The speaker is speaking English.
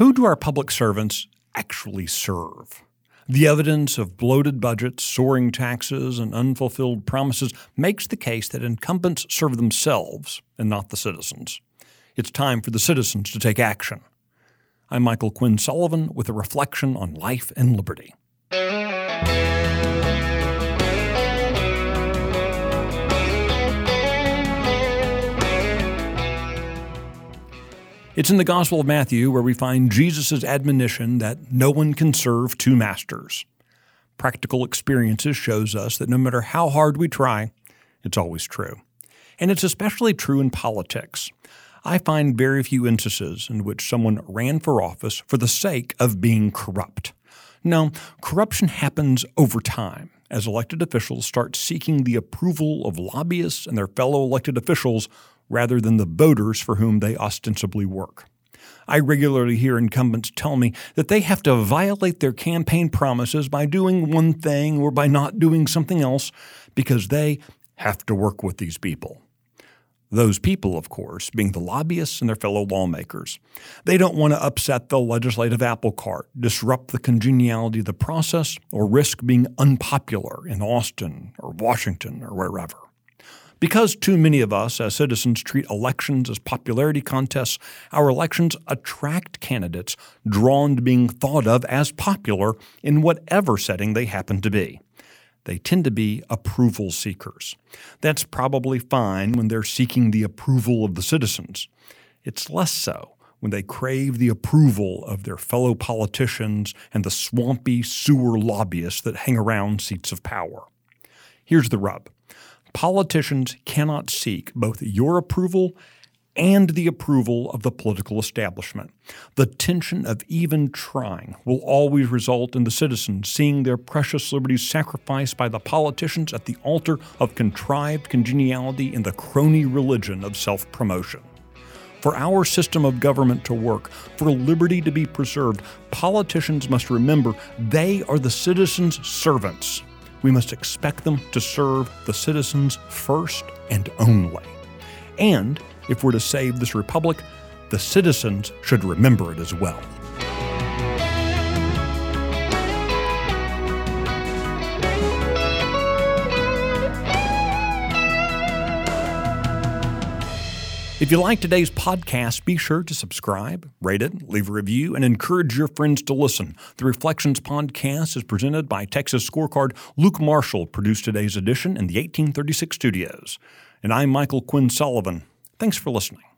Who do our public servants actually serve? The evidence of bloated budgets, soaring taxes, and unfulfilled promises makes the case that incumbents serve themselves and not the citizens. It's time for the citizens to take action. I'm Michael Quinn Sullivan with a reflection on life and liberty. It's in the Gospel of Matthew where we find Jesus' admonition that no one can serve two masters. Practical experiences shows us that no matter how hard we try, it's always true. And it's especially true in politics. I find very few instances in which someone ran for office for the sake of being corrupt. No, corruption happens over time as elected officials start seeking the approval of lobbyists and their fellow elected officials rather than the voters for whom they ostensibly work. I regularly hear incumbents tell me that they have to violate their campaign promises by doing one thing or by not doing something else because they have to work with these people. Those people, of course, being the lobbyists and their fellow lawmakers. They don't want to upset the legislative apple cart, disrupt the congeniality of the process, or risk being unpopular in Austin or Washington or wherever. Because too many of us as citizens treat elections as popularity contests, our elections attract candidates drawn to being thought of as popular in whatever setting they happen to be. They tend to be approval seekers. That's probably fine when they're seeking the approval of the citizens. It's less so when they crave the approval of their fellow politicians and the swampy sewer lobbyists that hang around seats of power. Here's the rub Politicians cannot seek both your approval and the approval of the political establishment. The tension of even trying will always result in the citizens seeing their precious liberties sacrificed by the politicians at the altar of contrived congeniality in the crony religion of self promotion. For our system of government to work, for liberty to be preserved, politicians must remember they are the citizens' servants we must expect them to serve the citizens first and only. And if we're to save this republic, the citizens should remember it as well. If you like today's podcast, be sure to subscribe, rate it, leave a review, and encourage your friends to listen. The Reflections podcast is presented by Texas Scorecard. Luke Marshall produced today's edition in the 1836 studios. And I'm Michael Quinn Sullivan. Thanks for listening.